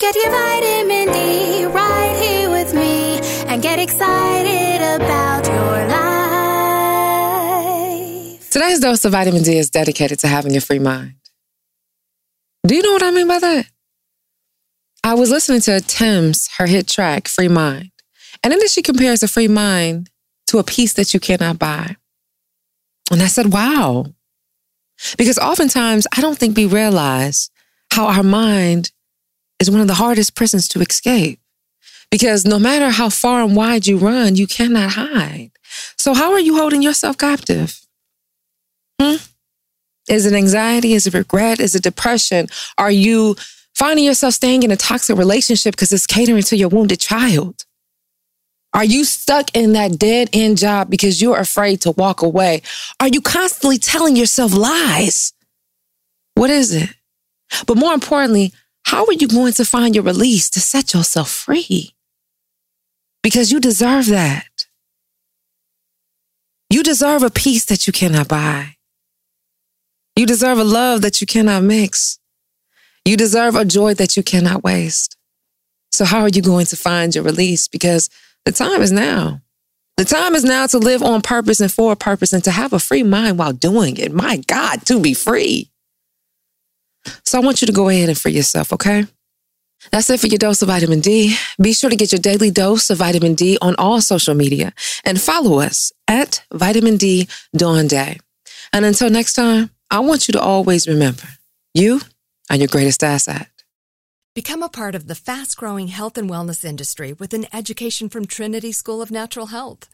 Get your vitamin D right here with me and get excited about your life. Today's dose of vitamin D is dedicated to having a free mind. Do you know what I mean by that? I was listening to Tems, her hit track, Free Mind. And in she compares a free mind to a peace that you cannot buy. And I said, wow. Because oftentimes I don't think we realize how our mind is one of the hardest prisons to escape. Because no matter how far and wide you run, you cannot hide. So, how are you holding yourself captive? Hmm? Is it anxiety? Is it regret? Is it depression? Are you finding yourself staying in a toxic relationship because it's catering to your wounded child? Are you stuck in that dead end job because you're afraid to walk away? Are you constantly telling yourself lies? What is it? But more importantly, how are you going to find your release to set yourself free? Because you deserve that. You deserve a peace that you cannot buy. You deserve a love that you cannot mix. You deserve a joy that you cannot waste. So, how are you going to find your release? Because the time is now. The time is now to live on purpose and for a purpose and to have a free mind while doing it. My God, to be free. So I want you to go ahead and free yourself, okay? That's it for your dose of vitamin D. Be sure to get your daily dose of vitamin D on all social media and follow us at Vitamin D Dawn Day. And until next time, I want you to always remember you are your greatest asset. Become a part of the fast growing health and wellness industry with an education from Trinity School of Natural Health.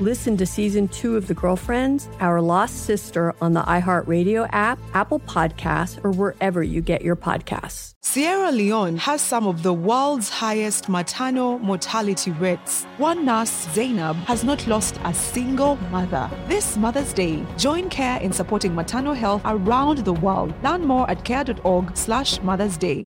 Listen to season two of The Girlfriends, Our Lost Sister on the iHeartRadio app, Apple Podcasts, or wherever you get your podcasts. Sierra Leone has some of the world's highest maternal mortality rates. One nurse, Zainab, has not lost a single mother. This Mother's Day, join CARE in supporting maternal health around the world. Learn more at care.org slash Mother's Day.